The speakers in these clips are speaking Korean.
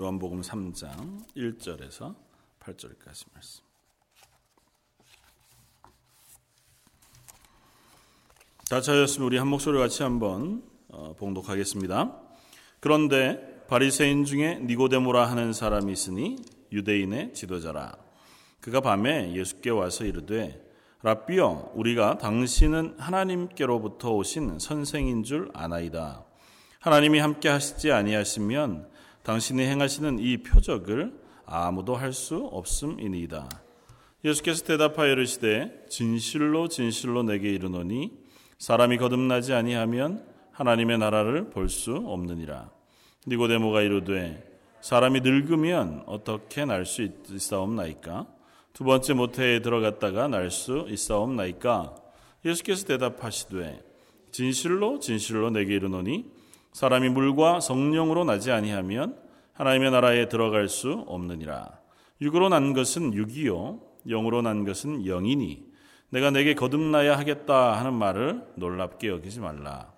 요한복음 3장 1절에서 8절까지 말씀. 다 차였으면 우리 한 목소리 같이 한번 어, 봉독하겠습니다. 그런데 바리새인 중에 니고데모라 하는 사람이 있으니 유대인의 지도자라. 그가 밤에 예수께 와서 이르되 라비여 우리가 당신은 하나님께로부터 오신 선생인 줄 아나이다. 하나님이 함께 하시지 아니하시면 당신이 행하시는 이 표적을 아무도 할 수 없음이니이다. 예수께서 대답하여 이르시되 진실로 진실로 내게 이르노니 사람이 거듭나지 아니하면 하나님의 나라를 볼 수 없느니라. 니고데모가 이르되 사람이 늙으면 어떻게 날 수 있사옵나이까? 두 번째 모태에 들어갔다가 날 수 있사옵나이까? 예수께서 대답하시되 진실로 진실로 내게 이르노니 사람이 물과 성령으로 나지 아니하면 하나님의 나라에 들어갈 수 없느니라. 육으로 난 것은 육이요 영으로 난 것은 영이니 내가 내게 거듭나야 하겠다 하는 말을 놀랍게 여기지 말라.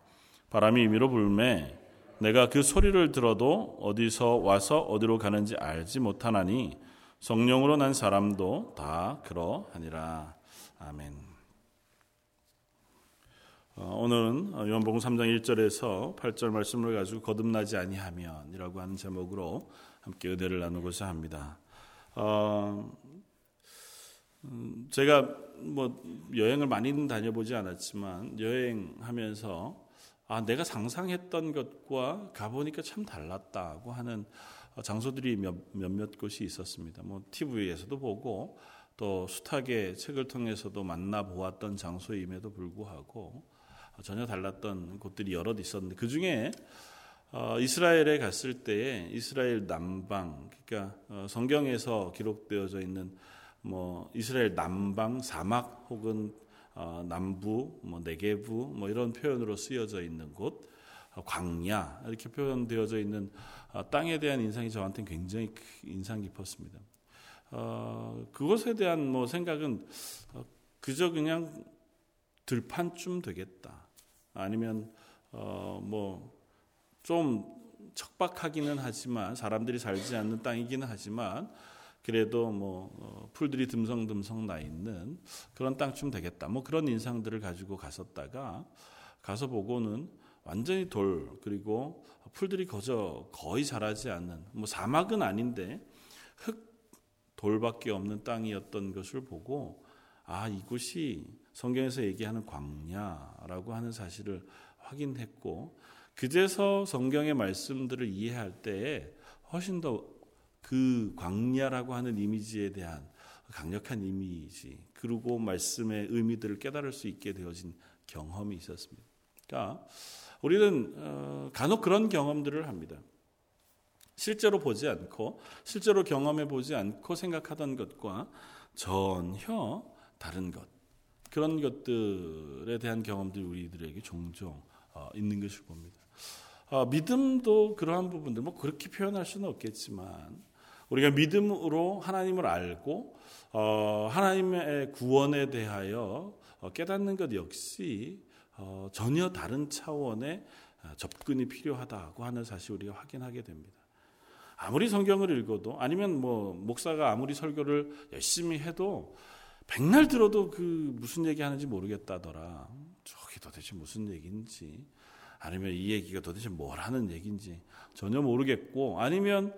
바람이 임의로 불매 내가 그 소리를 들어도 어디서 와서 어디로 가는지 알지 못하나니 성령으로 난 사람도 다 그러하니라. 아멘. 어, 오늘은 요한복음 3장 1절에서 8절 말씀을 가지고 거듭나지 아니하면이라고 하는 제목으로 함께 의대를 나누고자 합니다. 어, 음, 제가 뭐 여행을 많이는 다녀보지 않았지만 여행하면서 아 내가 상상했던 것과 가보니까 참 달랐다고 하는 장소들이 몇, 몇몇 곳이 있었습니다. 뭐 TV에서도 보고 또 숱하게 책을 통해서도 만나 보았던 장소임에도 불구하고 전혀 달랐던 곳들이 여럿 있었는데 그 중에 어, 이스라엘에 갔을 때에 이스라엘 남방 그러니까 어, 성경에서 기록되어져 있는 뭐 이스라엘 남방 사막 혹은 어, 남부 뭐 네게부 뭐 이런 표현으로 쓰여져 있는 곳 어, 광야 이렇게 표현되어져 있는 어, 땅에 대한 인상이 저한테는 굉장히 인상 깊었습니다. 어, 그것에 대한 뭐 생각은 어, 그저 그냥 들판쯤 되겠다. 아니면 어, 뭐좀 척박하기는 하지만 사람들이 살지 않는 땅이기는 하지만 그래도 뭐 어, 풀들이 듬성듬성 나 있는 그런 땅쯤 되겠다. 뭐 그런 인상들을 가지고 갔었다가 가서 보고는 완전히 돌 그리고 풀들이 거저 거의 자라지 않는 뭐 사막은 아닌데 흙 돌밖에 없는 땅이었던 것을 보고 아 이곳이 성경에서 얘기하는 광야라고 하는 사실을 확인했고 그제서 성경의 말씀들을 이해할 때에 훨씬 더 그 광야라고 하는 이미지에 대한 강력한 이미지 그리고 말씀의 의미들을 깨달을 수 있게 되어진 경험이 있었습니다. 그러니까 우리는 어, 간혹 그런 경험들을 합니다. 실제로 보지 않고 실제로 경험해 보지 않고 생각하던 것과 전혀 다른 것 그런 것들에 대한 경험들이 우리들에게 종종 어, 있는 것을 봅니다. 어, 믿음도 그러한 부분들 뭐 그렇게 표현할 수는 없겠지만 우리가 믿음으로 하나님을 알고 어, 하나님의 구원에 대하여 깨닫는 것 역시 전혀 다른 차원의 접근이 필요하다고 하는 사실 우리가 확인하게 됩니다. 아무리 성경을 읽어도 아니면 뭐 목사가 아무리 설교를 열심히 해도 백날 들어도 그 무슨 얘기 하는지 모르겠다더라. 저게 도대체 무슨 얘기인지 아니면 이 얘기가 도대체 뭘 하는 얘기인지 전혀 모르겠고 아니면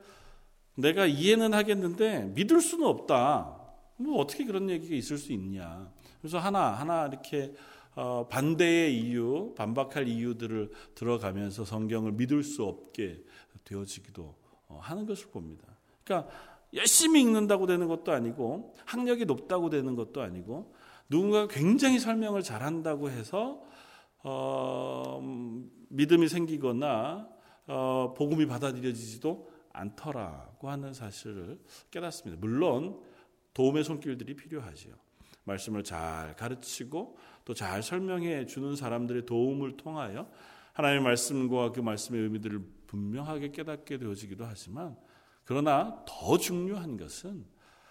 내가 이해는 하겠는데 믿을 수는 없다. 뭐 어떻게 그런 얘기가 있을 수 있냐. 그래서 하나 하나 이렇게 어, 반대의 이유, 반박할 이유들을 들어가면서 성경을 믿을 수 없게 되어지기도 어, 하는 것을 봅니다. 그러니까 열심히 읽는다고 되는 것도 아니고 학력이 높다고 되는 것도 아니고 누군가 굉장히 설명을 잘한다고 해서 어, 믿음이 생기거나 어, 복음이 받아들여지지도 않더라고 하는 사실을 깨닫습니다. 물론 도움의 손길들이 필요하지요. 말씀을 잘 가르치고 또 잘 설명해 주는 사람들의 도움을 통하여 하나님의 말씀과 그 말씀의 의미들을 분명하게 깨닫게 되어지기도 하지만 그러나 더 중요한 것은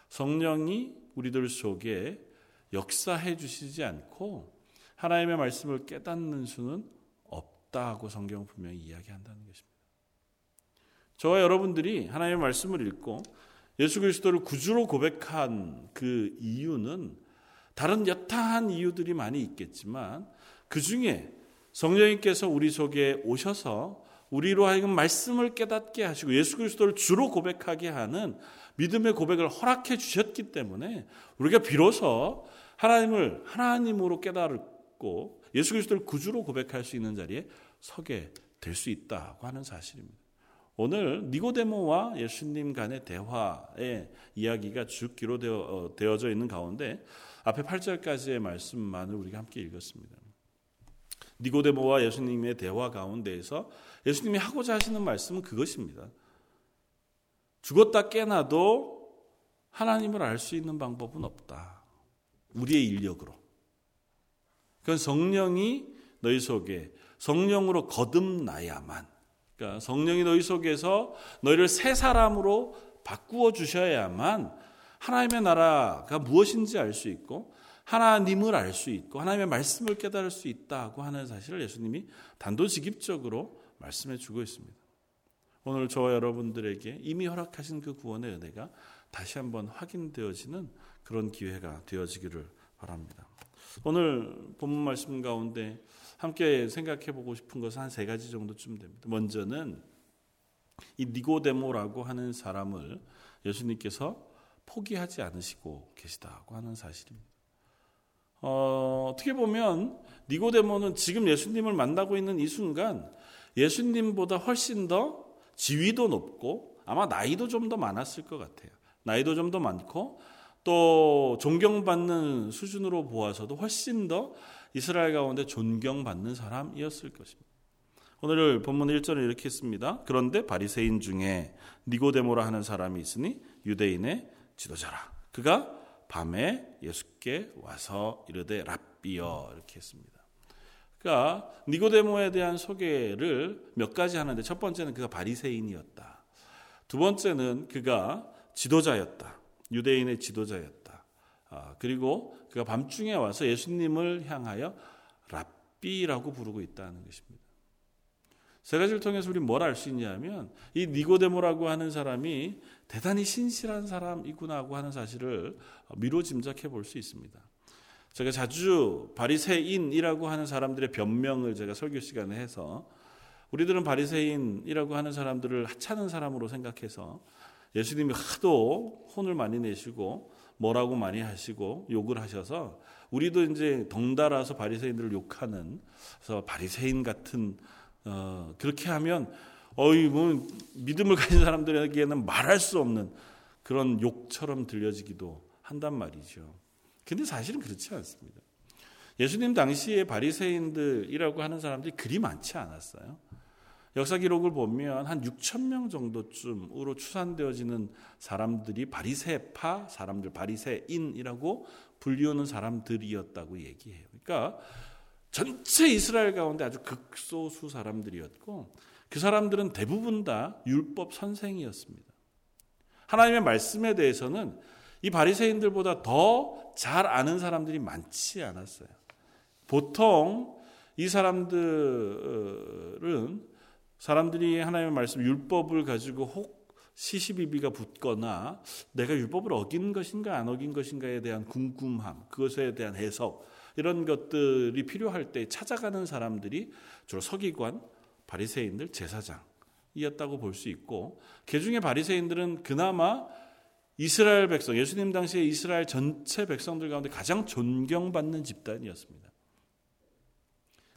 성령이 우리들 속에 역사해 주시지 않고 하나님의 말씀을 깨닫는 수는 없다고 성경은 분명히 이야기한다는 것입니다. 저와 여러분들이 하나님의 말씀을 읽고 예수 그리스도를 구주로 고백한 그 이유는 다른 여타한 이유들이 많이 있겠지만 그 중에 성령님께서 우리 속에 오셔서 우리로 하여금 말씀을 깨닫게 하시고 예수 그리스도를 주로 고백하게 하는 믿음의 고백을 허락해 주셨기 때문에 우리가 비로소 하나님을 하나님으로 깨달고 예수 그리스도를 구주로 고백할 수 있는 자리에 서게 될 수 있다고 하는 사실입니다. 오늘 니고데모와 예수님 간의 대화의 이야기가 쭉 기록되어 져 있는 가운데 앞에 8절까지의 말씀만을 우리가 함께 읽었습니다. 니고데모와 예수님의 대화 가운데에서 예수님이 하고자 하시는 말씀은 그것입니다. 죽었다 깨나도 하나님을 알 수 있는 방법은 없다. 우리의 인력으로. 그건 성령이 너희 속에 성령으로 거듭나야만. 그러니까 성령이 너희 속에서 너희를 새 사람으로 바꾸어 주셔야만 하나님의 나라가 무엇인지 알 수 있고 하나님을 알 수 있고 하나님의 말씀을 깨달을 수 있다고 하는 사실을 예수님이 단도직입적으로 말씀해 주고 있습니다. 오늘 저와 여러분들에게 이미 허락하신 그 구원의 은혜가 다시 한번 확인되어지는 그런 기회가 되어지기를 바랍니다. 오늘 본문 말씀 가운데 함께 생각해 보고 싶은 것은 한 세 가지 정도쯤 됩니다. 먼저는 이 니고데모라고 하는 사람을 예수님께서 포기하지 않으시고 계시다고 하는 사실입니다. 어, 어떻게 보면 니고데모는 지금 예수님을 만나고 있는 이 순간 예수님보다 훨씬 더 지위도 높고 아마 나이도 좀 더 많았을 것 같아요. 나이도 좀 더 많고 또 존경받는 수준으로 보아서도 훨씬 더 이스라엘 가운데 존경받는 사람이었을 것입니다. 오늘 본문 1절을 이렇게 했습니다. 그런데 바리새인 중에 니고데모라 하는 사람이 있으니 유대인의 지도자라. 그가 밤에 예수께 와서 이르되 랍비여 이렇게 했습니다. 그러니까 니고데모에 대한 소개를 몇 가지 하는데 첫 번째는 그가 바리새인이었다. 두 번째는 그가 지도자였다. 유대인의 지도자였다. 아, 그리고 그가 밤중에 와서 예수님을 향하여 랍비라고 부르고 있다는 것입니다. 세 가지를 통해서 우리 뭘 알 수 있냐면 이 니고데모라고 하는 사람이 대단히 신실한 사람이구나고 하는 사실을 미로 짐작해 볼 수 있습니다. 제가 자주 바리새인이라고 하는 사람들의 변명을 제가 설교 시간에 해서 우리들은 바리새인이라고 하는 사람들을 하찮은 사람으로 생각해서 예수님이 하도 혼을 많이 내시고 뭐라고 많이 하시고 욕을 하셔서 우리도 이제 덩달아서 바리새인들을 욕하는 그래서 바리새인 같은 어, 그렇게 하면 어이 뭐 믿음을 가진 사람들에게는 말할 수 없는 그런 욕처럼 들려지기도 한단 말이죠. 근데 사실은 그렇지 않습니다. 예수님 당시에 바리새인들이라고 하는 사람들이 그리 많지 않았어요. 역사 기록을 보면 한 6천 명 정도쯤으로 추산되어지는 사람들이 바리새파 사람들 바리새인이라고 불리우는 사람들이었다고 얘기해요. 그러니까 전체 이스라엘 가운데 아주 극소수 사람들이었고 그 사람들은 대부분 다 율법 선생이었습니다. 하나님의 말씀에 대해서는 이 바리새인들보다 더 잘 아는 사람들이 많지 않았어요. 보통 이 사람들은 사람들이 하나님의 말씀 율법을 가지고 혹 시시비비가 붙거나 내가 율법을 어긴 것인가 안 어긴 것인가에 대한 궁금함, 그것에 대한 해석 이런 것들이 필요할 때 찾아가는 사람들이 주로 서기관, 바리새인들, 제사장이었다고 볼 수 있고 그 중에 바리새인들은 그나마 이스라엘 백성, 예수님 당시에 이스라엘 전체 백성들 가운데 가장 존경받는 집단이었습니다.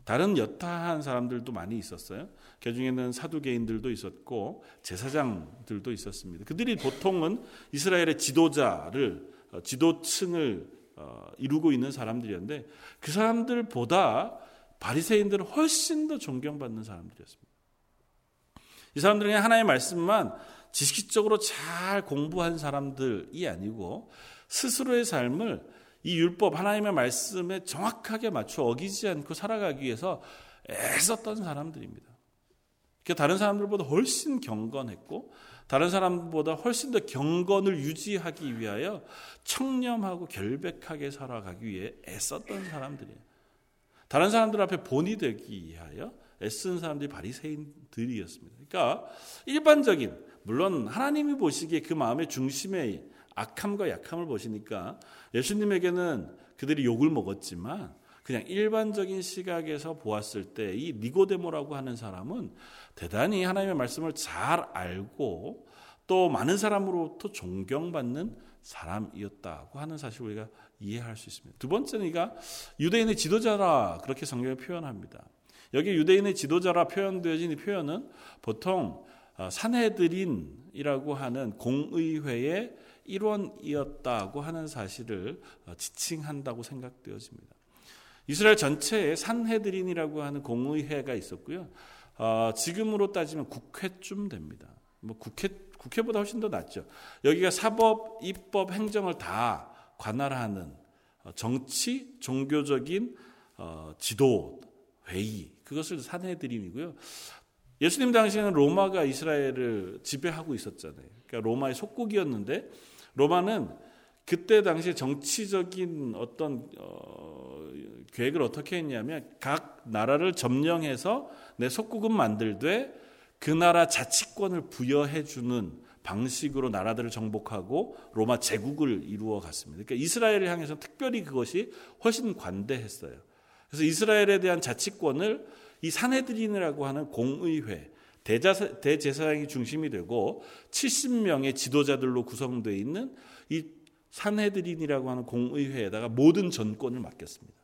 다른 여타한 사람들도 많이 있었어요. 그 중에는 사두개인들도 있었고 제사장들도 있었습니다. 그들이 보통은 이스라엘의 지도자를 어, 지도층을 어, 이루고 있는 사람들이었는데 그 사람들보다 바리새인들은 훨씬 더 존경받는 사람들이었습니다. 이 사람들은 하나의 말씀만 지식적으로 잘 공부한 사람들이 아니고 스스로의 삶을 이 율법 하나님의 말씀에 정확하게 맞춰 어기지 않고 살아가기 위해서 애썼던 사람들입니다. 그러니까 다른 사람들보다 훨씬 경건했고 다른 사람보다 훨씬 더 경건을 유지하기 위하여 청렴하고 결백하게 살아가기 위해 애썼던 사람들이에요. 다른 사람들 앞에 본이 되기 위하여 애쓴 사람들이 바리새인들이었습니다. 그러니까 일반적인 물론 하나님이 보시기에 그 마음의 중심에 악함과 약함을 보시니까 예수님에게는 그들이 욕을 먹었지만 그냥 일반적인 시각에서 보았을 때 이 니고데모라고 하는 사람은 대단히 하나님의 말씀을 잘 알고 또 많은 사람으로부터 존경받는 사람이었다고 하는 사실을 우리가 이해할 수 있습니다. 두 번째는 이가 유대인의 지도자라 그렇게 성경에 표현합니다. 여기 유대인의 지도자라 표현되어진 이 표현은 보통 어, 사내들인이라고 하는 공의회의 일원이었다고 하는 사실을 어, 지칭한다고 생각되어집니다. 이스라엘 전체에 산헤드린이라고 하는 공의회가 있었고요. 어, 지금으로 따지면 국회쯤 됩니다. 뭐 국회 국회보다 훨씬 더 낫죠. 여기가 사법, 입법, 행정을 다 관할하는 어, 정치, 종교적인 어, 지도 회의 그것을 산헤드린이고요. 예수님 당시에는 로마가 이스라엘을 지배하고 있었잖아요. 그러니까 로마의 속국이었는데 로마는 그때 당시에 정치적인 어떤 어, 계획을 어떻게 했냐면 각 나라를 점령해서 내 속국은 만들되 그 나라 자치권을 부여해 주는 방식으로 나라들을 정복하고 로마 제국을 이루어 갔습니다. 그러니까 이스라엘을 향해서 특별히 그것이 훨씬 관대했어요. 그래서 이스라엘에 대한 자치권을 이 사내들인이라고 하는 공의회 대자사, 대제사장이 중심이 되고 70명의 지도자들로 구성되어 있는 이 산헤드린이라고 하는 공의회에다가 모든 전권을 맡겼습니다.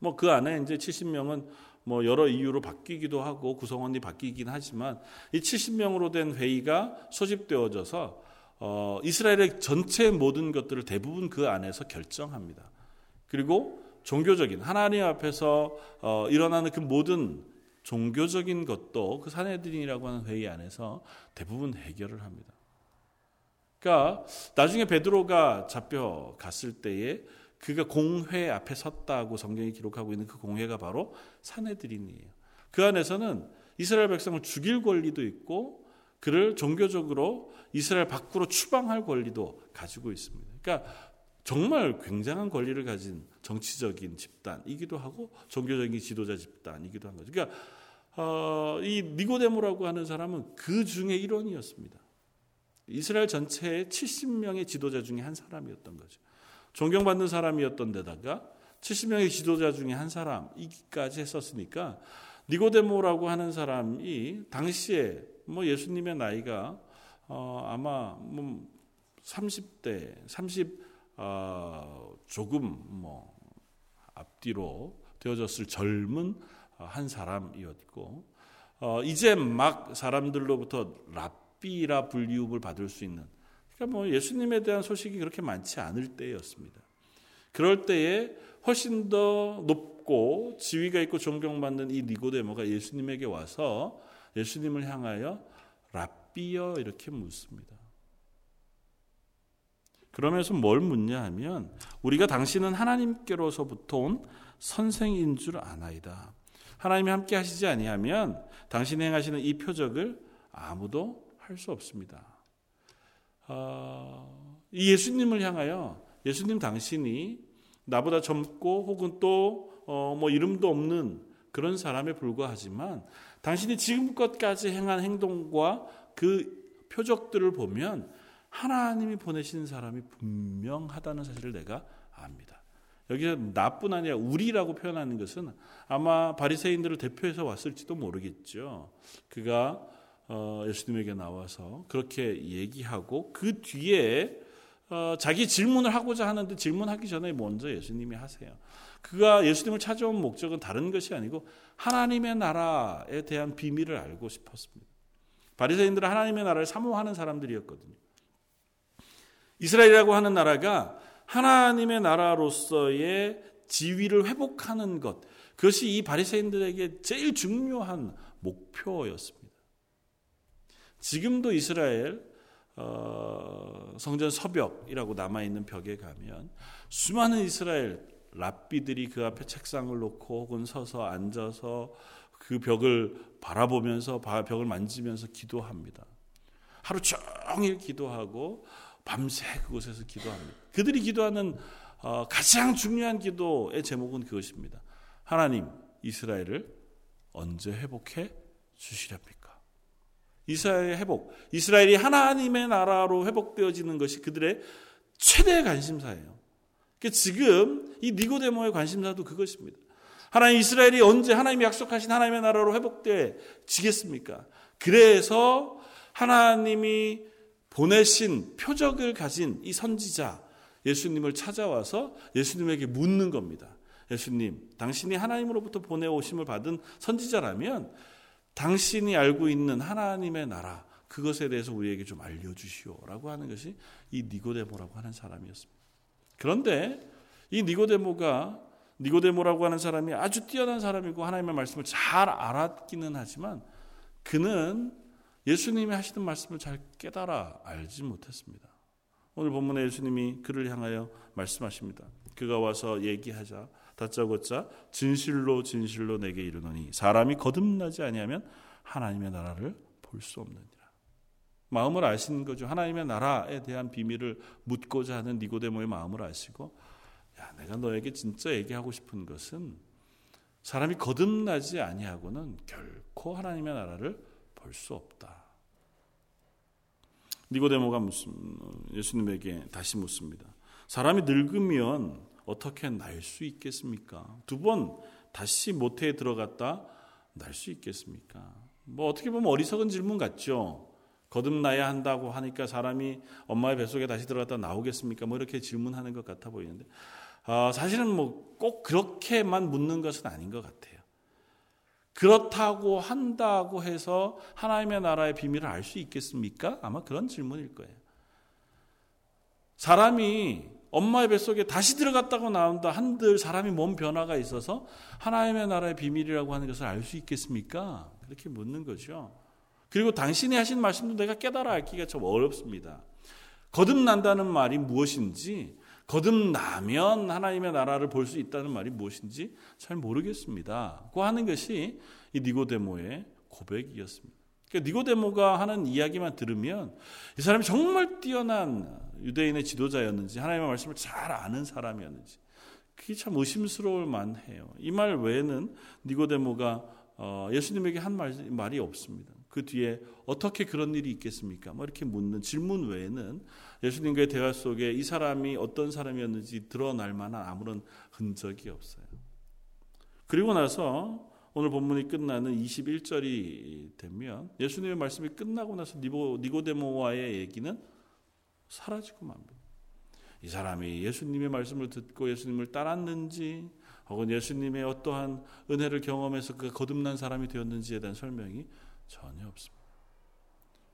뭐 그 안에 이제 70명은 뭐 여러 이유로 바뀌기도 하고 구성원이 바뀌긴 하지만 이 70명으로 된 회의가 소집되어져서 어, 이스라엘의 전체 모든 것들을 대부분 그 안에서 결정합니다. 그리고 종교적인 하나님 앞에서 어, 일어나는 그 모든 종교적인 것도 그 사내들인이라고 하는 회의 안에서 대부분 해결을 합니다. 그러니까 나중에 베드로가 잡혀 갔을 때에 그가 공회 앞에 섰다고 성경이 기록하고 있는 그 공회가 바로 사내들인이에요. 그 안에서는 이스라엘 백성을 죽일 권리도 있고 그를 종교적으로 이스라엘 밖으로 추방할 권리도 가지고 있습니다. 그러니까 정말 굉장한 권리를 가진 정치적인 집단이기도 하고 종교적인 지도자 집단이기도 한 거죠. 그러니까 어, 이 니고데모라고 하는 사람은 그 중에 일원이었습니다. 이스라엘 전체의 70명의 지도자 중에 한 사람이었던 거죠. 존경받는 사람이었던 데다가 70명의 지도자 중에 한 사람이기까지 했었으니까 니고데모라고 하는 사람이 당시에 뭐 예수님의 나이가 어 아마 뭐 30대 30 어 조금 뭐 앞뒤로 되어졌을 젊은 한 사람이었고 어 이제 막 사람들로부터 랍비라 불리움을 받을 수 있는 그러니까 뭐 예수님에 대한 소식이 그렇게 많지 않을 때였습니다. 그럴 때에 훨씬 더 높고 지위가 있고 존경받는 이 니고데모가 예수님에게 와서 예수님을 향하여 랍비여 이렇게 묻습니다. 그러면서 뭘 묻냐 하면 우리가 당신은 하나님께로서부터 온 선생인 줄 아나이다. 하나님이 함께 하시지 아니하면 당신이 행하시는 이 표적을 아무도 할 수 없습니다. 어, 이 예수님을 향하여 예수님 당신이 나보다 젊고 혹은 또뭐 어, 이름도 없는 그런 사람에 불과하지만 당신이 지금껏까지 행한 행동과 그 표적들을 보면 하나님이 보내신 사람이 분명하다는 사실을 내가 압니다. 여기서 나뿐 아니라 우리라고 표현하는 것은 아마 바리새인들을 대표해서 왔을지도 모르겠죠. 그가 어, 예수님에게 나와서 그렇게 얘기하고 그 뒤에 어, 자기 질문을 하고자 하는데 질문하기 전에 먼저 예수님이 하세요. 그가 예수님을 찾아온 목적은 다른 것이 아니고 하나님의 나라에 대한 비밀을 알고 싶었습니다. 바리새인들은 하나님의 나라를 사모하는 사람들이었거든요. 이스라엘이라고 하는 나라가 하나님의 나라로서의 지위를 회복하는 것 그것이 이 바리새인들에게 제일 중요한 목표였습니다. 지금도 이스라엘 어, 성전 서벽이라고 남아 있는 벽에 가면 수많은 이스라엘 랍비들이 그 앞에 책상을 놓고 혹은 서서 앉아서 그 벽을 바라보면서 벽을 만지면서 기도합니다. 하루 종일 기도하고 밤새 그곳에서 기도합니다. 그들이 기도하는 어, 가장 중요한 기도의 제목은 그것입니다. 하나님 이스라엘을 언제 회복해 주시렵니까? 이스라엘의 회복, 이스라엘이 하나님의 나라로 회복되어지는 것이 그들의 최대 관심사예요. 그러니까 지금 이 니고데모의 관심사도 그것입니다. 하나님 이스라엘이 언제 하나님이 약속하신 하나님의 나라로 회복되지겠습니까? 그래서 하나님이 보내신 표적을 가진 이 선지자 예수님을 찾아와서 예수님에게 묻는 겁니다. 예수님, 당신이 하나님으로부터 보내오심을 받은 선지자라면 당신이 알고 있는 하나님의 나라 그것에 대해서 우리에게 좀 알려주시오라고 하는 것이 이 니고데모라고 하는 사람이었습니다. 그런데 이 니고데모가 니고데모라고 하는 사람이 아주 뛰어난 사람이고 하나님의 말씀을 잘 알았기는 하지만 그는 예수님이 하시는 말씀을 잘 깨달아 알지 못했습니다. 오늘 본문에 예수님이 그를 향하여 말씀하십니다. 그가 와서 얘기하자 다짜고짜 진실로 진실로 내게 이르노니 사람이 거듭나지 아니하면 하나님의 나라를 볼 수 없느니라. 마음을 아시는 거죠. 하나님의 나라에 대한 비밀을 묻고자 하는 니고데모의 마음을 아시고 야, 내가 너에게 진짜 얘기하고 싶은 것은 사람이 거듭나지 아니하고는 결코 하나님의 나라를 볼 수 없다. 니고데모가 무슨 예수님에게 다시 묻습니다. 사람이 늙으면 어떻게 날 수 있겠습니까? 두 번 다시 모태에 들어갔다 날 수 있겠습니까? 뭐 어떻게 보면 어리석은 질문 같죠. 거듭나야 한다고 하니까 사람이 엄마의 뱃속에 다시 들어갔다 나오겠습니까? 뭐 이렇게 질문하는 것 같아 보이는데 어, 사실은 뭐 꼭 그렇게만 묻는 것은 아닌 것 같아요. 그렇다고 한다고 해서 하나님의 나라의 비밀을 알 수 있겠습니까? 아마 그런 질문일 거예요. 사람이 엄마의 뱃속에 다시 들어갔다고 나온다 한들 사람이 몸 변화가 있어서 하나님의 나라의 비밀이라고 하는 것을 알 수 있겠습니까? 그렇게 묻는 거죠. 그리고 당신이 하신 말씀도 내가 깨달아 알기가 좀 어렵습니다. 거듭난다는 말이 무엇인지, 거듭나면 하나님의 나라를 볼 수 있다는 말이 무엇인지 잘 모르겠습니다. 고 하는 것이 이 니고데모의 고백이었습니다. 그러니까 니고데모가 하는 이야기만 들으면 이 사람이 정말 뛰어난 유대인의 지도자였는지 하나님의 말씀을 잘 아는 사람이었는지 그게 참 의심스러울 만해요. 이 말 외에는 니고데모가 어, 예수님에게 한 말, 말이 없습니다. 그 뒤에 어떻게 그런 일이 있겠습니까? 뭐 이렇게 묻는 질문 외에는 예수님과의 대화 속에 이 사람이 어떤 사람이었는지 드러날 만한 아무런 흔적이 없어요. 그리고 나서 오늘 본문이 끝나는 21절이 되면 예수님의 말씀이 끝나고 나서 니고데모와의 얘기는 사라지고 맙니다. 이 사람이 예수님의 말씀을 듣고 예수님을 따랐는지 혹은 예수님의 어떠한 은혜를 경험해서 그 거듭난 사람이 되었는지에 대한 설명이 전혀 없습니다.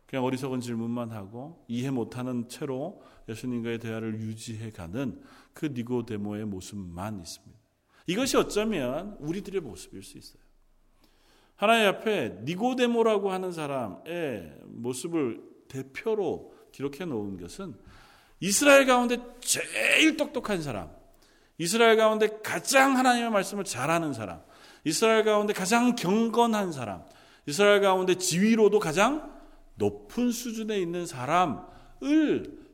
그냥 어리석은 질문만 하고 이해 못하는 채로 예수님과의 대화를 유지해 가는 그 니고데모의 모습만 있습니다. 이것이 어쩌면 우리들의 모습일 수 있어요. 하나님 앞에 니고데모라고 하는 사람의 모습을 대표로 기록해 놓은 것은 이스라엘 가운데 제일 똑똑한 사람, 이스라엘 가운데 가장 하나님의 말씀을 잘하는 사람, 이스라엘 가운데 가장 경건한 사람, 이스라엘 가운데 지위로도 가장 높은 수준에 있는 사람을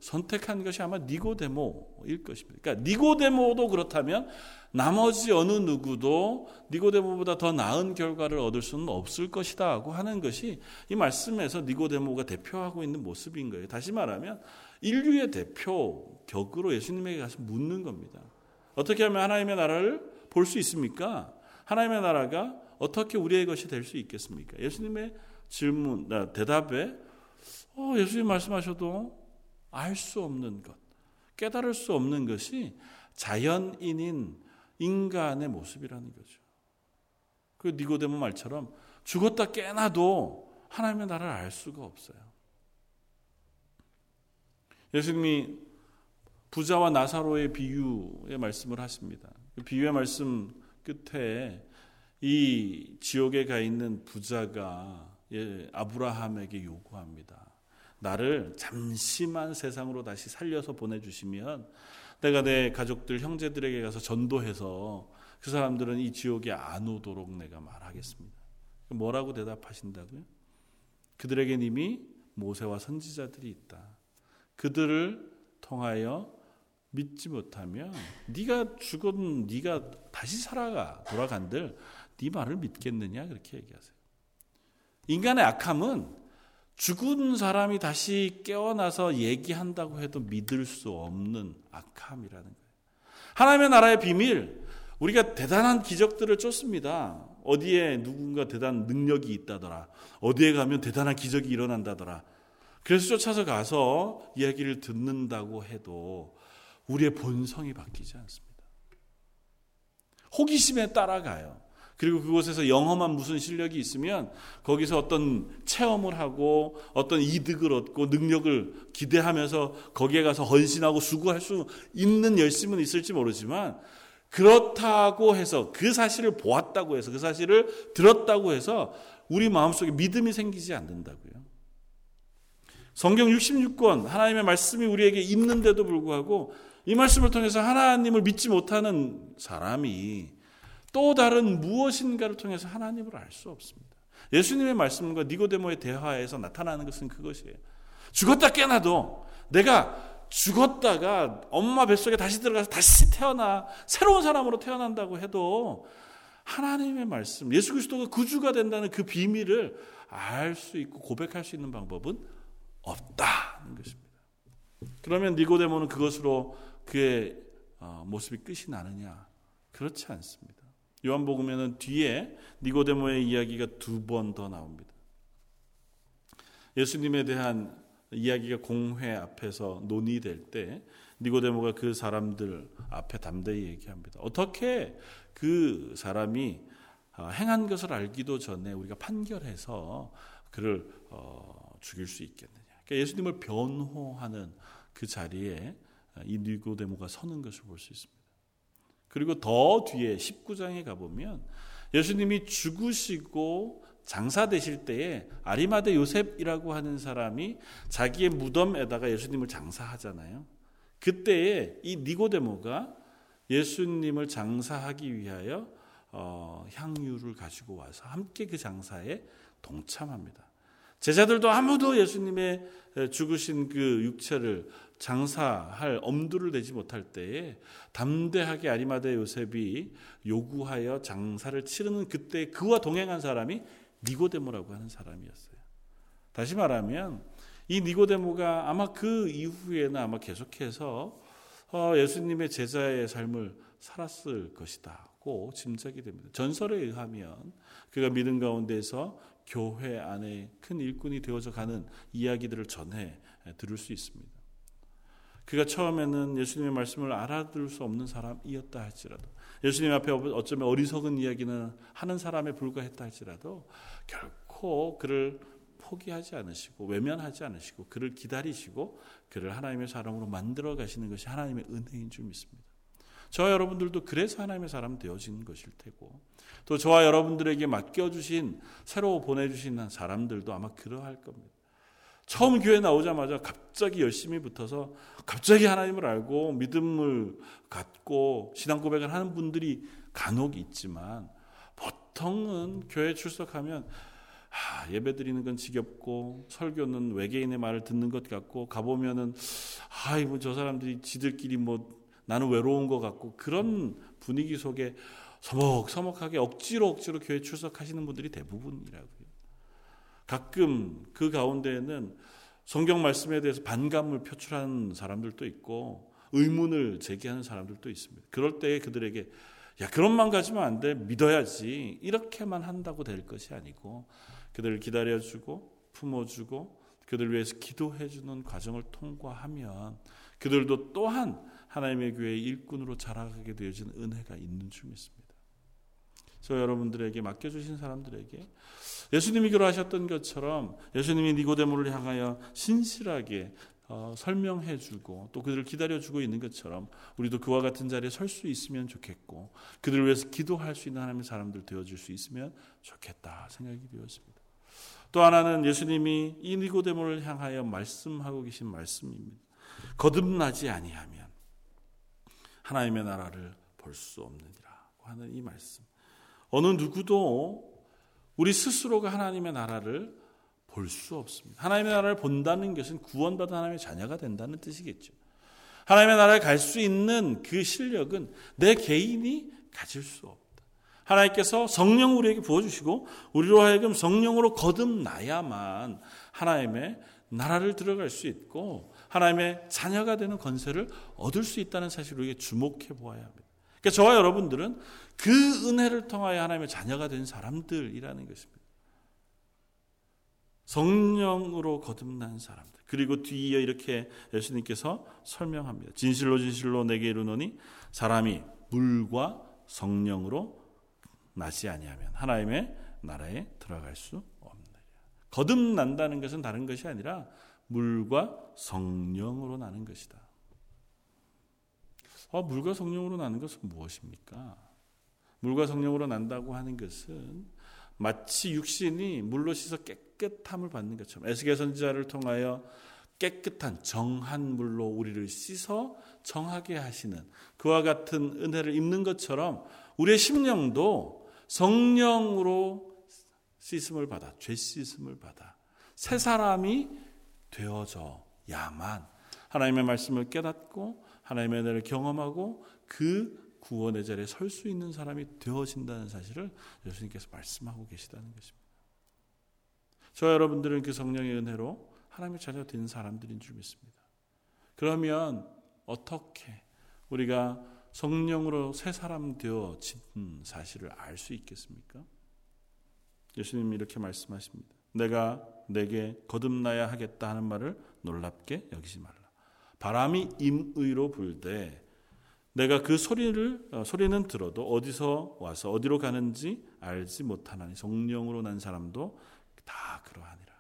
선택한 것이 아마 니고데모 일 것입니다. 그러니까 니고데모도 그렇다면 나머지 어느 누구도 니고데모보다 더 나은 결과를 얻을 수는 없을 것이다고 하는 것이 이 말씀에서 니고데모가 대표하고 있는 모습인 거예요. 다시 말하면 인류의 대표 격으로 예수님에게 가서 묻는 겁니다. 어떻게 하면 하나님의 나라를 볼 수 있습니까? 하나님의 나라가 어떻게 우리의 것이 될 수 있겠습니까? 예수님의 질문, 아, 대답에 어, 예수님 말씀하셔도 알 수 없는 것, 깨달을 수 없는 것이 자연인인 인간의 모습이라는 거죠. 그 니고데모 말처럼 죽었다 깨나도 하나님의 나라를 알 수가 없어요. 예수님이 부자와 나사로의 비유의 말씀을 하십니다. 그 비유의 말씀 끝에 이 지옥에 가 있는 부자가 예, 아브라함에게 요구합니다. 나를 잠시만 세상으로 다시 살려서 보내주시면 내가 내 가족들, 형제들에게 가서 전도해서 그 사람들은 이 지옥에 안 오도록 내가 말하겠습니다. 뭐라고 대답하신다고요? 그들에겐 이미 모세와 선지자들이 있다. 그들을 통하여 믿지 못하면 네가 죽은 네가 다시 살아가 돌아간들 네 말을 믿겠느냐 그렇게 얘기하세요. 인간의 악함은 죽은 사람이 다시 깨어나서 얘기한다고 해도 믿을 수 없는 악함이라는 거예요. 하나님의 나라의 비밀, 우리가 대단한 기적들을 쫓습니다. 어디에 누군가 대단한 능력이 있다더라. 어디에 가면 대단한 기적이 일어난다더라. 그래서 쫓아서 가서 이야기를 듣는다고 해도 우리의 본성이 바뀌지 않습니다. 호기심에 따라가요. 그리고 그곳에서 영험한 무슨 실력이 있으면 거기서 어떤 체험을 하고 어떤 이득을 얻고 능력을 기대하면서 거기에 가서 헌신하고 수고할 수 있는 열심은 있을지 모르지만 그렇다고 해서 그 사실을 보았다고 해서 그 사실을 들었다고 해서 우리 마음속에 믿음이 생기지 않는다고요. 성경 66권 하나님의 말씀이 우리에게 있는데도 불구하고 이 말씀을 통해서 하나님을 믿지 못하는 사람이 또 다른 무엇인가를 통해서 하나님을 알 수 없습니다. 예수님의 말씀과 니고데모의 대화에서 나타나는 것은 그것이에요. 죽었다 깨나도 내가 죽었다가 엄마 뱃속에 다시 들어가서 다시 태어나 새로운 사람으로 태어난다고 해도 하나님의 말씀, 예수 그리스도가 구주가 된다는 그 비밀을 알 수 있고 고백할 수 있는 방법은 없다는 것입니다. 그러면 니고데모는 그것으로 그의 어, 모습이 끝이 나느냐? 그렇지 않습니다. 요한복음에는 뒤에 니고데모의 이야기가 두 번 더 나옵니다. 예수님에 대한 이야기가 공회 앞에서 논의될 때 니고데모가 그 사람들 앞에 담대히 얘기합니다. 어떻게 그 사람이 어, 행한 것을 알기도 전에 우리가 판결해서 그를 어, 죽일 수 있겠느냐. 그러니까 예수님을 변호하는 그 자리에 이 니고데모가 서는 것을 볼 수 있습니다. 그리고 더 뒤에 19장에 가보면 예수님이 죽으시고 장사되실 때에 아리마대 요셉이라고 하는 사람이 자기의 무덤에다가 예수님을 장사하잖아요. 그때에 이 니고데모가 예수님을 장사하기 위하여 어, 향유를 가지고 와서 함께 그 장사에 동참합니다. 제자들도 아무도 예수님의 죽으신 그 육체를 장사할 엄두를 내지 못할 때에 담대하게 아리마대 요셉이 요구하여 장사를 치르는 그때 그와 동행한 사람이 니고데모라고 하는 사람이었어요. 다시 말하면 이 니고데모가 아마 그 이후에는 아마 계속해서 어, 예수님의 제자의 삶을 살았을 것이다고 짐작이 됩니다. 전설에 의하면 그가 믿음 가운데서 교회 안에 큰 일꾼이 되어져 가는 이야기들을 전해 들을 수 있습니다. 그가 처음에는 예수님의 말씀을 알아들을 수 없는 사람이었다 할지라도 예수님 앞에 어쩌면 어리석은 이야기는 하는 사람에 불과했다 할지라도 결코 그를 포기하지 않으시고 외면하지 않으시고 그를 기다리시고 그를 하나님의 사람으로 만들어 가시는 것이 하나님의 은혜인 줄 믿습니다. 저와 여러분들도 그래서 하나님의 사람 되어진 것일 테고 또 저와 여러분들에게 맡겨주신 새로 보내주신 사람들도 아마 그러할 겁니다. 처음 교회 나오자마자 갑자기 열심히 붙어서 갑자기 하나님을 알고 믿음을 갖고 신앙 고백을 하는 분들이 간혹 있지만 보통은 교회 출석하면 아, 예배 드리는 건 지겹고 설교는 외계인의 말을 듣는 것 같고 가보면은 아이 뭐저 사람들이 지들끼리 뭐 나는 외로운 것 같고 그런 분위기 속에 서먹서먹하게 억지로 억지로 교회 출석하시는 분들이 대부분이라고요. 가끔 그 가운데에는 성경 말씀에 대해서 반감을 표출하는 사람들도 있고 의문을 제기하는 사람들도 있습니다. 그럴 때 그들에게 야 그런만 가지면 안 돼. 믿어야지. 이렇게만 한다고 될 것이 아니고 그들을 기다려 주고 품어 주고 그들 위해서 기도해 주는 과정을 통과하면 그들도 또한 하나님의 교회의 일꾼으로 자라가게 되어지는 은혜가 있는 줄 믿습니다. 저 여러분들에게 맡겨주신 사람들에게 예수님이 그러하셨던 것처럼 예수님이 니고데모를 향하여 신실하게 어, 설명해주고 또 그들을 기다려주고 있는 것처럼 우리도 그와 같은 자리에 설 수 있으면 좋겠고 그들을 위해서 기도할 수 있는 하나님의 사람들 되어줄 수 있으면 좋겠다 생각이 되었습니다. 또 하나는 예수님이 이 니고데모를 향하여 말씀하고 계신 말씀입니다. 거듭나지 아니하면 하나님의 나라를 볼 수 없느니라고 하는 이 말씀. 어느 누구도 우리 스스로가 하나님의 나라를 볼 수 없습니다. 하나님의 나라를 본다는 것은 구원받은 하나님의 자녀가 된다는 뜻이겠죠. 하나님의 나라에 갈 수 있는 그 실력은 내 개인이 가질 수 없다. 하나님께서 성령 우리에게 부어주시고 우리로 하여금 성령으로 거듭나야만 하나님의 나라를 들어갈 수 있고 하나님의 자녀가 되는 권세를 얻을 수 있다는 사실을 우리가 주목해 보아야 합니다. 그러니까 저와 여러분들은 그 은혜를 통하여 하나님의 자녀가 된 사람들이라는 것입니다. 성령으로 거듭난 사람들. 그리고 뒤에 이렇게 예수님께서 설명합니다. 진실로 진실로 내게 이르노니 사람이 물과 성령으로 나지 아니하면 하나님의 나라에 들어갈 수 없느니라. 거듭난다는 것은 다른 것이 아니라 물과 성령으로 나는 것이다. 아, 물과 성령으로 나는 것은 무엇입니까? 물과 성령으로 난다고 하는 것은 마치 육신이 물로 씻어 깨끗함을 받는 것처럼 에스겔 선지자를 통하여 깨끗한 정한 물로 우리를 씻어 정하게 하시는 그와 같은 은혜를 입는 것처럼 우리의 심령도 성령으로 씻음을 받아 죄 씻음을 받아 새 사람이 되어져야만 하나님의 말씀을 깨닫고 하나님의 은혜를 경험하고 그 구원의 자리에 설 수 있는 사람이 되어진다는 사실을 예수님께서 말씀하고 계시다는 것입니다. 저 여러분들은 그 성령의 은혜로 하나님의 자녀 된 사람들인 줄 믿습니다. 그러면 어떻게 우리가 성령으로 새 사람 되어진 사실을 알 수 있겠습니까? 예수님이 이렇게 말씀하십니다. 내가 내게 거듭나야 하겠다 하는 말을 놀랍게 여기지 말라. 바람이 임의로 불되 내가 그 소리를 어, 소리는 들어도 어디서 와서 어디로 가는지 알지 못하나니 성령으로 난 사람도 다 그러하니라.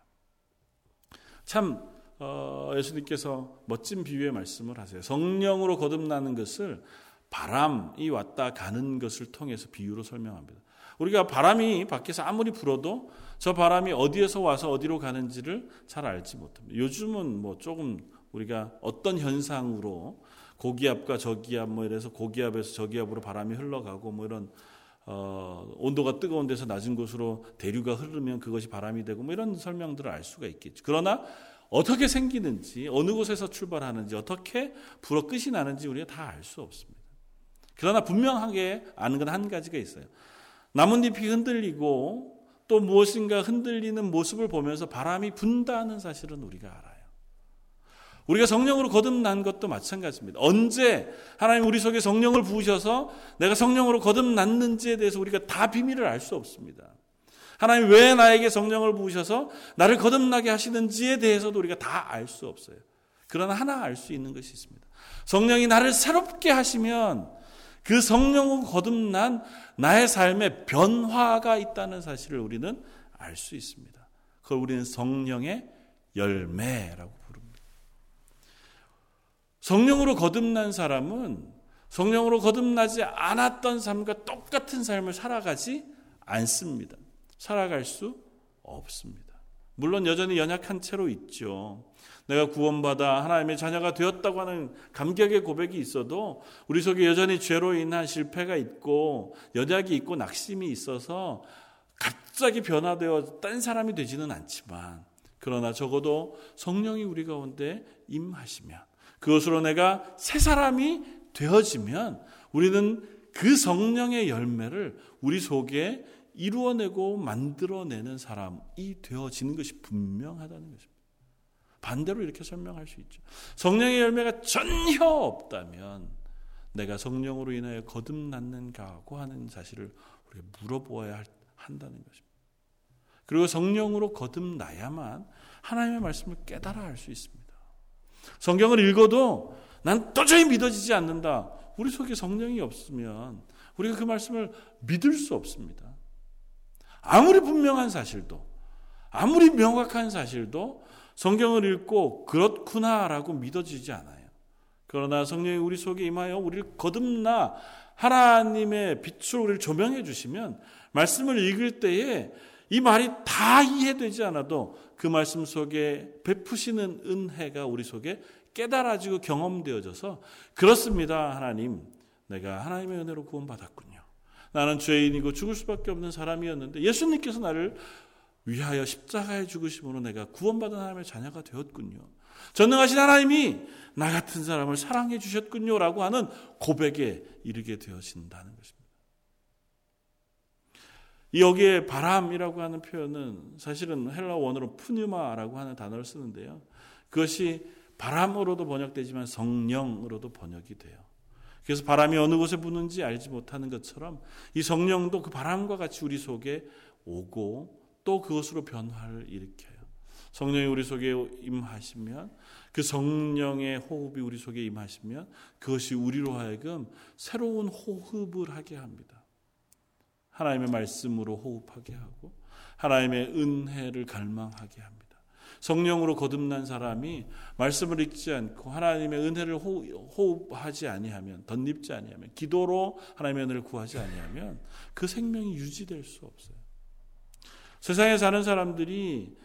참 어, 예수님께서 멋진 비유의 말씀을 하세요. 성령으로 거듭나는 것을 바람이 왔다 가는 것을 통해서 비유로 설명합니다. 우리가 바람이 밖에서 아무리 불어도 저 바람이 어디에서 와서 어디로 가는지를 잘 알지 못합니다. 요즘은 뭐 조금 우리가 어떤 현상으로 고기압과 저기압 뭐 이래서 고기압에서 저기압으로 바람이 흘러가고 뭐 이런 어, 온도가 뜨거운 데서 낮은 곳으로 대류가 흐르면 그것이 바람이 되고 뭐 이런 설명들을 알 수가 있겠죠. 그러나 어떻게 생기는지 어느 곳에서 출발하는지 어떻게 불어 끝이 나는지 우리가 다 알 수 없습니다. 그러나 분명하게 아는 건 한 가지가 있어요. 나뭇잎이 흔들리고 또 무엇인가 흔들리는 모습을 보면서 바람이 분다는 사실은 우리가 알아요. 우리가 성령으로 거듭난 것도 마찬가지입니다. 언제 하나님 우리 속에 성령을 부으셔서 내가 성령으로 거듭났는지에 대해서 우리가 다 비밀을 알 수 없습니다. 하나님 왜 나에게 성령을 부으셔서 나를 거듭나게 하시는지에 대해서도 우리가 다 알 수 없어요. 그러나 하나 알 수 있는 것이 있습니다. 성령이 나를 새롭게 하시면 그 성령으로 거듭난 나의 삶에 변화가 있다는 사실을 우리는 알 수 있습니다. 그걸 우리는 성령의 열매라고 성령으로 거듭난 사람은 성령으로 거듭나지 않았던 삶과 똑같은 삶을 살아가지 않습니다. 살아갈 수 없습니다. 물론 여전히 연약한 채로 있죠. 내가 구원받아 하나님의 자녀가 되었다고 하는 감격의 고백이 있어도 우리 속에 여전히 죄로 인한 실패가 있고 연약이 있고 낙심이 있어서 갑자기 변화되어 딴 사람이 되지는 않지만 그러나 적어도 성령이 우리 가운데 임하시면 그것으로 내가 새 사람이 되어지면 우리는 그 성령의 열매를 우리 속에 이루어내고 만들어내는 사람이 되어지는 것이 분명하다는 것입니다. 반대로 이렇게 설명할 수 있죠. 성령의 열매가 전혀 없다면 내가 성령으로 인하여 거듭났는가고 하는 사실을 우리가 물어보아야 한다는 것입니다. 그리고 성령으로 거듭나야만 하나님의 말씀을 깨달아 할 수 있습니다. 성경을 읽어도 난 도저히 믿어지지 않는다. 우리 속에 성령이 없으면 우리가 그 말씀을 믿을 수 없습니다. 아무리 분명한 사실도, 아무리 명확한 사실도 성경을 읽고 그렇구나라고 믿어지지 않아요. 그러나 성령이 우리 속에 임하여 우리를 거듭나 하나님의 빛으로 우리를 조명해 주시면 말씀을 읽을 때에 이 말이 다 이해되지 않아도 그 말씀 속에 베푸시는 은혜가 우리 속에 깨달아지고 경험되어져서 그렇습니다. 하나님, 내가 하나님의 은혜로 구원받았군요. 나는 죄인이고 죽을 수밖에 없는 사람이었는데 예수님께서 나를 위하여 십자가에 죽으심으로 내가 구원받은 하나님의 자녀가 되었군요. 전능하신 하나님이 나 같은 사람을 사랑해 주셨군요라고 하는 고백에 이르게 되어진다는 것입니다. 여기에 바람이라고 하는 표현은 사실은 헬라 원어로 푸뉴마라고 하는 단어를 쓰는데요. 그것이 바람으로도 번역되지만 성령으로도 번역이 돼요. 그래서 바람이 어느 곳에 부는지 알지 못하는 것처럼 이 성령도 그 바람과 같이 우리 속에 오고 또 그것으로 변화를 일으켜요. 성령이 우리 속에 임하시면 그 성령의 호흡이 우리 속에 임하시면 그것이 우리로 하여금 새로운 호흡을 하게 합니다. 하나님의 말씀으로 호흡하게 하고 하나님의 은혜를 갈망하게 합니다. 성령으로 거듭난 사람이 말씀을 읽지 않고 하나님의 은혜를 호흡하지 아니하면 덧입지 아니하면 기도로 하나님의 은혜를 구하지 아니하면 그 생명이 유지될 수 없어요. 세상에 사는 사람들이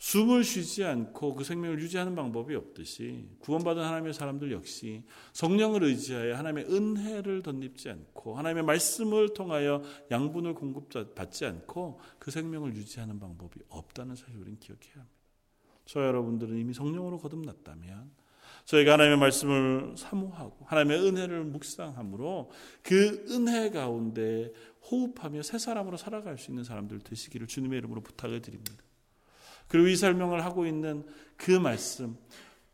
숨을 쉬지 않고 그 생명을 유지하는 방법이 없듯이 구원받은 하나님의 사람들 역시 성령을 의지하여 하나님의 은혜를 덧입지 않고 하나님의 말씀을 통하여 양분을 공급받지 않고 그 생명을 유지하는 방법이 없다는 사실을 우리는 기억해야 합니다. 저 여러분들은 이미 성령으로 거듭났다면 저희가 하나님의 말씀을 사모하고 하나님의 은혜를 묵상함으로 그 은혜 가운데 호흡하며 새 사람으로 살아갈 수 있는 사람들 되시기를 주님의 이름으로 부탁을 드립니다. 그리고 이 설명을 하고 있는 그 말씀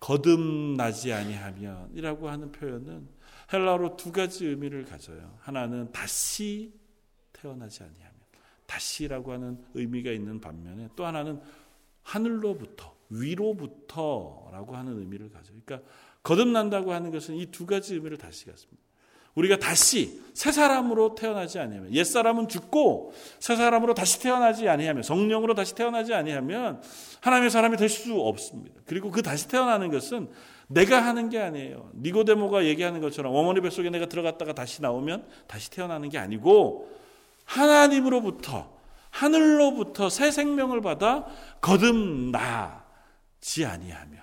거듭나지 아니하면이라고 하는 표현은 헬라어로 두 가지 의미를 가져요. 하나는 다시 태어나지 아니하면 다시라고 하는 의미가 있는 반면에 또 하나는 하늘로부터 위로부터라고 하는 의미를 가져요. 그러니까 거듭난다고 하는 것은 이 두 가지 의미를 다시 갖습니다. 우리가 다시 새 사람으로 태어나지 아니하면 옛 사람은 죽고 새 사람으로 다시 태어나지 아니하면 성령으로 다시 태어나지 아니하면 하나님의 사람이 될 수 없습니다. 그리고 그 다시 태어나는 것은 내가 하는 게 아니에요. 니고데모가 얘기하는 것처럼 어머니 뱃속에 내가 들어갔다가 다시 나오면 다시 태어나는 게 아니고 하나님으로부터 하늘로부터 새 생명을 받아 거듭나지 아니하며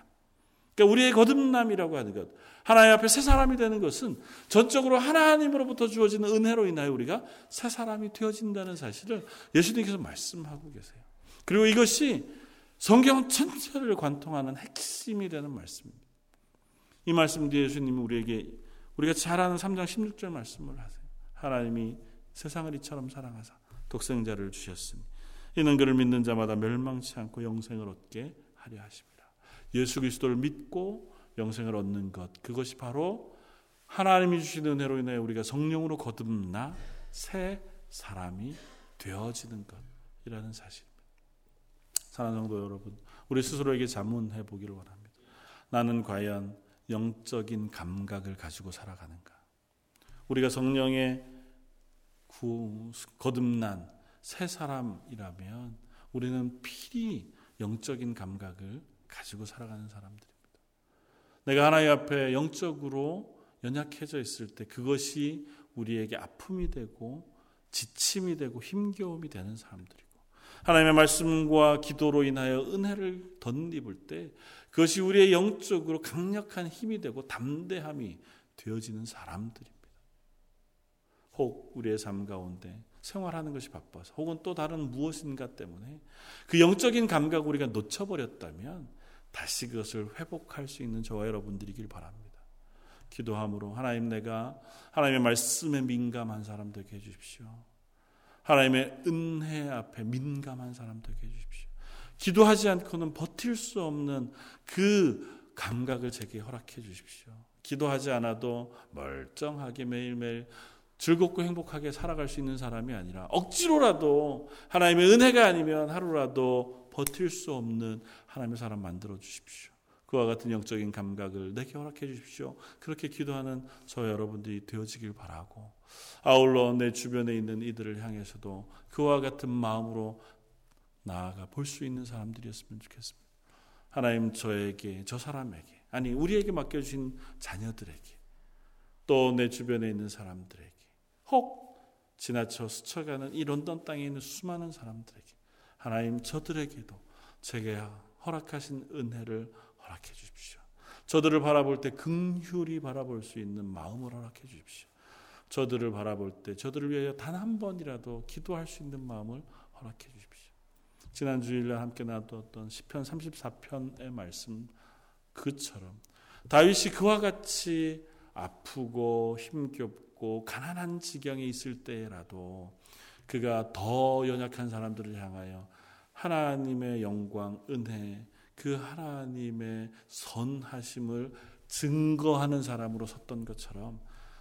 그러니까 우리의 거듭남이라고 하는 것 하나님 앞에 새 사람이 되는 것은 전적으로 하나님으로부터 주어지는 은혜로 인하여 우리가 새 사람이 되어진다는 사실을 예수님께서 말씀하고 계세요. 그리고 이것이 성경 전체를 관통하는 핵심이 되는 말씀입니다. 이 말씀 뒤에 예수님이 우리에게 우리가 잘 아는 3장 16절 말씀을 하세요. 하나님이 세상을 이처럼 사랑하사 독생자를 주셨으니 이는 그를 믿는 자마다 멸망치 않고 영생을 얻게 하려 하십니다. 예수 그리스도를 믿고 영생을 얻는 것 그것이 바로 하나님이 주신 은혜로 인해 우리가 성령으로 거듭나 새 사람이 되어지는 것이라는 사실입니다. 사랑하는 성도 여러분, 우리 스스로에게 자문해 보기를 원합니다. 나는 과연 영적인 감각을 가지고 살아가는가? 우리가 성령의 구, 거듭난 새 사람이라면 우리는 필히 영적인 감각을 가지고 살아가는 사람들. 내가 하나님 앞에 영적으로 연약해져 있을 때 그것이 우리에게 아픔이 되고 지침이 되고 힘겨움이 되는 사람들이고 하나님의 말씀과 기도로 인하여 은혜를 덧입을 때 그것이 우리의 영적으로 강력한 힘이 되고 담대함이 되어지는 사람들입니다. 혹 우리의 삶 가운데 생활하는 것이 바빠서 혹은 또 다른 무엇인가 때문에 그 영적인 감각을 우리가 놓쳐버렸다면 다시 그것을 회복할 수 있는 저와 여러분들이길 바랍니다. 기도함으로 하나님 내가 하나님의 말씀에 민감한 사람 되게 해주십시오. 하나님의 은혜 앞에 민감한 사람 되게 해주십시오. 기도하지 않고는 버틸 수 없는 그 감각을 제게 허락해 주십시오. 기도하지 않아도 멀쩡하게 매일매일 즐겁고 행복하게 살아갈 수 있는 사람이 아니라 억지로라도 하나님의 은혜가 아니면 하루라도 버틸 수 없는 하나님의 사람 만들어 주십시오. 그와 같은 영적인 감각을 내게 허락해 주십시오. 그렇게 기도하는 저 여러분들이 되어지길 바라고 아울러 내 주변에 있는 이들을 향해서도 그와 같은 마음으로 나아가 볼 수 있는 사람들이었으면 좋겠습니다. 하나님 저에게 저 사람에게 아니 우리에게 맡겨주신 자녀들에게 또 내 주변에 있는 사람들에게 혹 지나쳐 스쳐가는 이 런던 땅에 있는 수많은 사람들에게 하나님 저들에게도 제게 허락하신 은혜를 허락해 주십시오. 저들을 바라볼 때 긍휼히 바라볼 수 있는 마음을 허락해 주십시오. 저들을 바라볼 때 저들을 위하여 단 한 번이라도 기도할 수 있는 마음을 허락해 주십시오. 지난 주일날 함께 나눴던 시편 34편의 말씀 그처럼 다윗이 그와 같이 아프고 힘겹고 가난한 지경에 있을 때라도 그가 더 연약한 사람들을 향하여 하나님의 영광, 은혜, 그 하나님의 선하심을 증거하는 사람으로 섰던 것처럼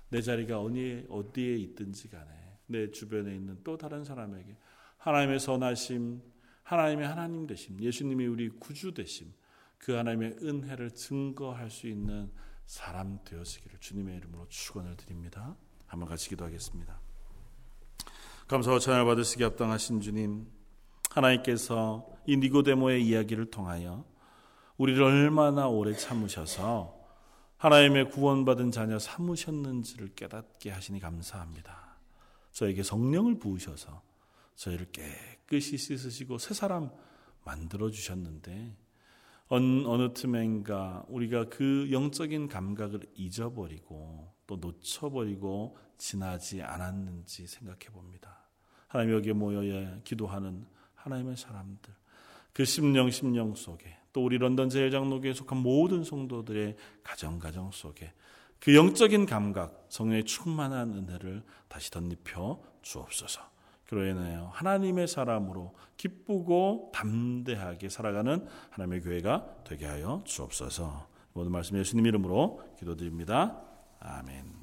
내 자리가 어디, 어디에 있든지 간에 내 주변에 있는 또 다른 사람에게 하나님의 선하심, 하나님의 하나님 되심, 예수님이 우리 구주 되심, 그 하나님의 은혜를 증거할 수 있는 사람 되어지기를 주님의 이름으로 축원을 드립니다. 한번 같이 기도하겠습니다. 감사와 찬양 받으시기 합당하신 주님, 하나님께서 이 니고데모의 이야기를 통하여 우리를 얼마나 오래 참으셔서 하나님의 구원받은 자녀 삼으셨는지를 깨닫게 하시니 감사합니다. 저에게 성령을 부으셔서 저희를 깨끗이 씻으시고 새 사람 만들어 주셨는데 어느 틈엔가 우리가 그 영적인 감각을 잊어버리고 또 놓쳐버리고 지나지 않았는지 생각해 봅니다. 하나님 여기에 모여 기도하는 하나님의 사람들, 그 심령 심령 속에 또 우리 런던 제일장로교에 속한 모든 성도들의 가정 가정 속에 그 영적인 감각, 성령의 충만한 은혜를 다시 덧입혀 주옵소서. 인하여 하나님의 사람으로 기쁘고 담대하게 살아가는 하나님의 교회가 되게 하여 주옵소서. 모든 말씀 예수님 이름으로 기도드립니다. 아멘.